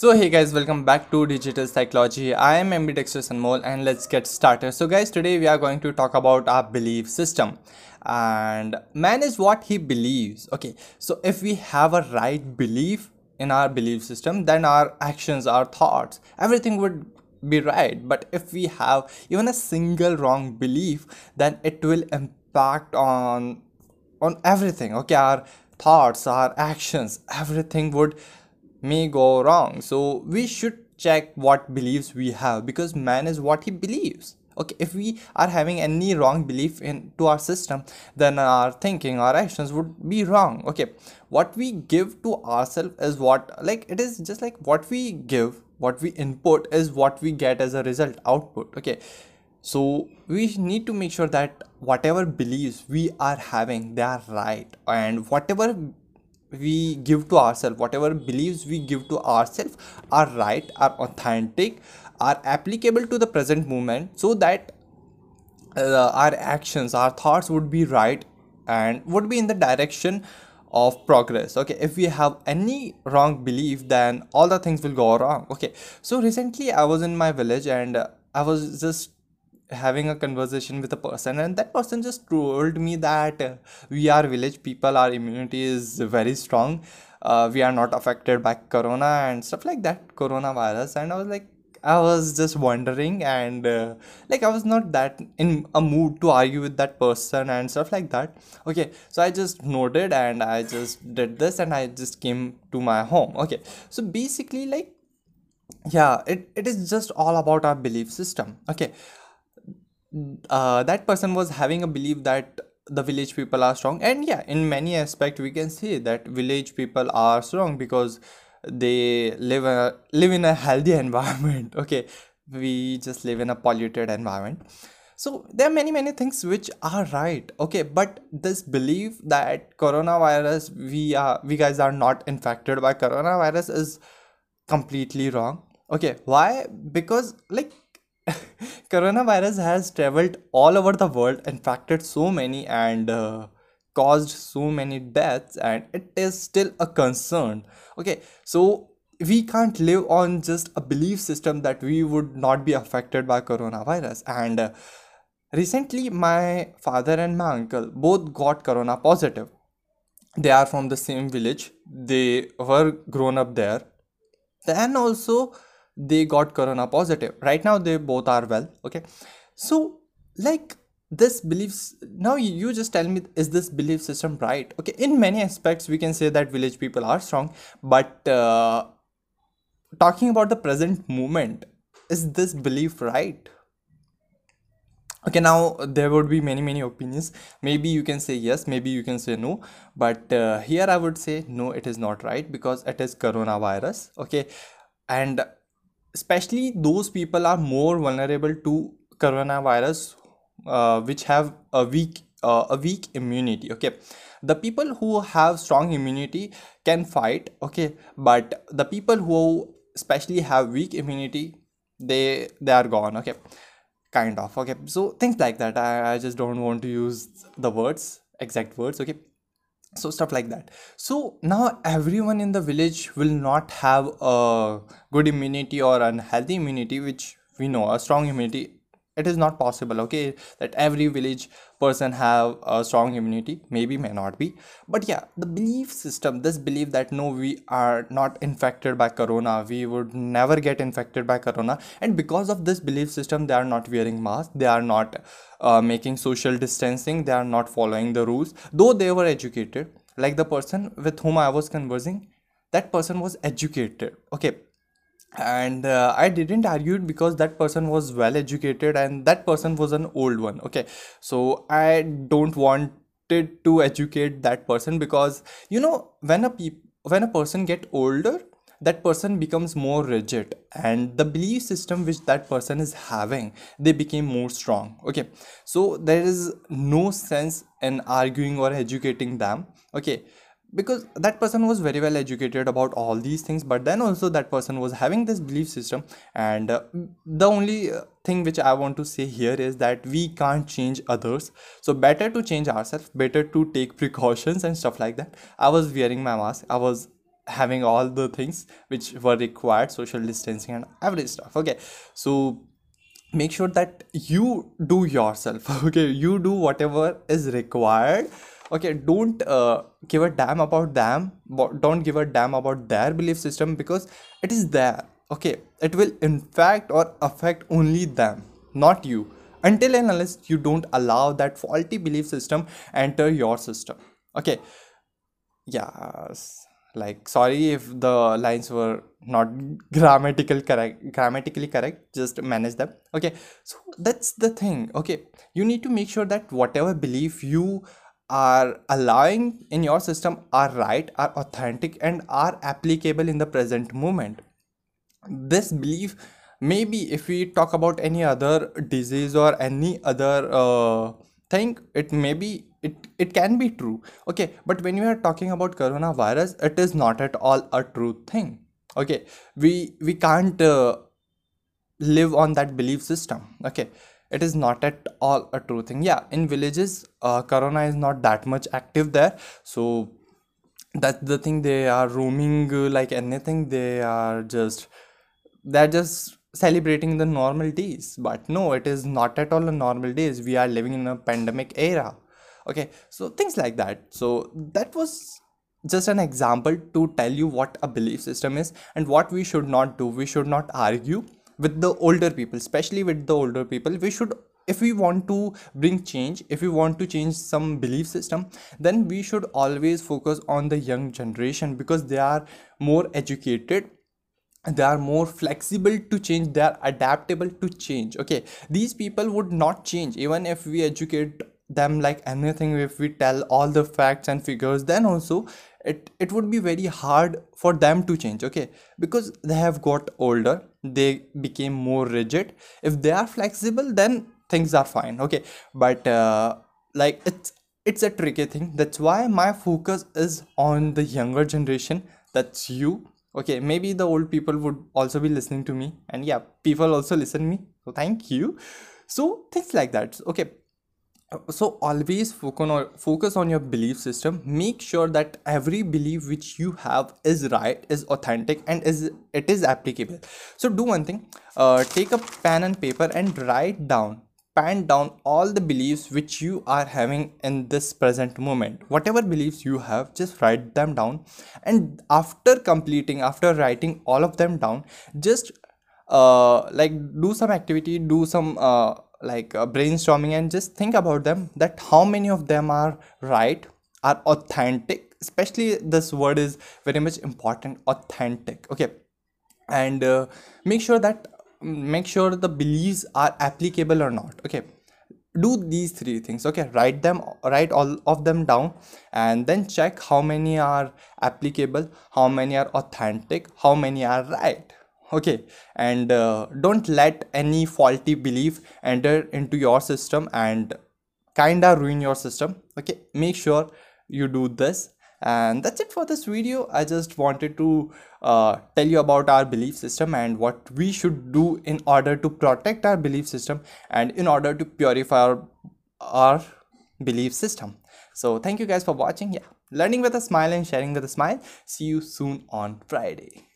So hey guys, welcome back to Digital Psychology. I am Ambidextrous Anmol and let's get started. So guys, today we are going to talk about our belief system. And man is what he believes. Okay, so if we have a right belief in our belief system, then our actions, our thoughts, everything would be right. But if we have even a single wrong belief, then it will impact on on everything. Okay, our thoughts, our actions, everything would may go wrong. So we should check what beliefs we have because man is what he believes. Okay if we are having any wrong belief into our system then our thinking our actions would be wrong. Okay what we give to ourselves is what like it is just like what we give what we input is what we get as a result output. Okay so we need to make sure that whatever beliefs we are having they are right. And whatever we give to ourselves. Whatever beliefs we give to ourselves are right are authentic are applicable to the present moment so that uh, our actions our thoughts would be right and would be in the direction of progress. Okay if we have any wrong belief then all the things will go wrong. Okay so recently i was in my village and uh, i was just having a conversation with a person and that person just told me that uh, we are village people our immunity is very strong. Uh, we are not affected by corona and stuff like that coronavirus. And i was like i was just wondering and uh, like i was not that in a mood to argue with that person and stuff like that. Okay so i just noted and i just did this and i just came to my home. Okay so basically like yeah it, it is just all about our belief system. Okay uh, that person was having a belief that the village people are strong. And yeah in many aspects we can say that village people are strong because they live a, live in a healthy environment. Okay we just live in a polluted environment. So there are many many things which are right. Okay but this belief that coronavirus we are we guys are not infected by coronavirus is completely wrong. Okay why? Because like coronavirus has traveled all over the world infected so many and uh, caused so many deaths and it is still a concern. Okay so we can't live on just a belief system that we would not be affected by coronavirus. And uh, recently my father and my uncle both got corona positive. They are from the same village. They were grown up there. Then also they got corona positive. Right now they both are well okay? So like this beliefs now you just tell me is this belief system right? Okay in many aspects we can say that village people are strong but uh, talking about the present moment is this belief right? Okay now there would be many many opinions. Maybe you can say yes maybe you can say no but uh, here i would say no it is not right because it is coronavirus okay? And especially those people are more vulnerable to coronavirus uh, which have a weak uh, a weak immunity okay? The people who have strong immunity can fight okay? But the people who especially have weak immunity they they are gone okay? Kind of okay? So things like that. I, I just don't want to use the words exact words okay so stuff like that. So now everyone in the village will not have a good immunity or unhealthy immunity which we know a strong immunity it is not possible okay that every village person have a strong immunity maybe may not be. But yeah the belief system this belief that no we are not infected by corona we would never get infected by corona. And because of this belief system they are not wearing masks they are not uh, making social distancing they are not following the rules. Though they were educated like the person with whom i was conversing that person was educated okay and uh, i didn't argue it because that person was well educated and that person was an old one okay? So i don't wanted to educate that person because you know when a peop- when a person get older that person becomes more rigid and the belief system which that person is having they became more strong okay? So there is no sense in arguing or educating them okay because that person was very well educated about all these things but then also that person was having this belief system and uh, the only uh, thing which i want to say here is that we can't change others. So better to change ourselves better to take precautions and stuff like that. I was wearing my mask. I was having all the things which were required social distancing and every stuff. Okay. So make sure that you do yourself. Okay. You do whatever is required okay don't uh, give a damn about them don't give a damn about their belief system because it is there. Okay it will infect or affect only them not you. Until and unless you don't allow that faulty belief system enter your system. Okay yes like sorry if the lines were not grammatical correct grammatically correct just manage them. Okay so that's the thing. Okay you need to make sure that whatever belief you are allowing in your system are right are authentic and are applicable in the present moment. This belief maybe if we talk about any other disease or any other uh, thing it may be it it can be true. Okay but when we are talking about coronavirus it is not at all a true thing. Okay we we can't uh, live on that belief system. Okay it is not at all a true thing. Yeah in villages uh, corona is not that much active there. So that's the thing they are roaming uh, like anything they are just they're just celebrating the normal days. But no it is not at all a normal days. We are living in a pandemic era. Okay so things like that. So that was just an example to tell you what a belief system is and what we should not do. We should not argue with the older people especially with the older people we should if we want to bring change if we want to change some belief system then we should always focus on the young generation because they are more educated they are more flexible to change they are adaptable to change okay? These people would not change. Even if we educate them like anything if we tell all the facts and figures then also it it would be very hard for them to change okay? Because they have got older they became more rigid. If they are flexible then things are fine okay? But uh, like it's it's a tricky thing. That's why my focus is on the younger generation. That's you okay? Maybe the old people would also be listening to me. And yeah people also listen me. So thank you. So things like that okay so always focus on your belief system. Make sure that every belief which you have is right is authentic and is it is applicable. So do one thing. Uh, take a pen and paper and write down pen down all the beliefs which you are having in this present moment. Whatever beliefs you have just write them down. And after completing after writing all of them down just uh, like do some activity do some uh, like uh, brainstorming and just think about them that how many of them are right are authentic. Especially this word is very much important authentic okay? And uh, make sure that make sure the beliefs are applicable or not okay? Do these three things okay? Write them write all of them down and then check how many are applicable how many are authentic how many are right okay and uh, don't let any faulty belief enter into your system and kinda ruin your system. Okay make sure you do this. And that's it for this video. I just wanted to uh, tell you about our belief system and what we should do in order to protect our belief system and in order to purify our, our belief system. So thank you guys for watching. Yeah learning with a smile and sharing with a smile. See you soon on friday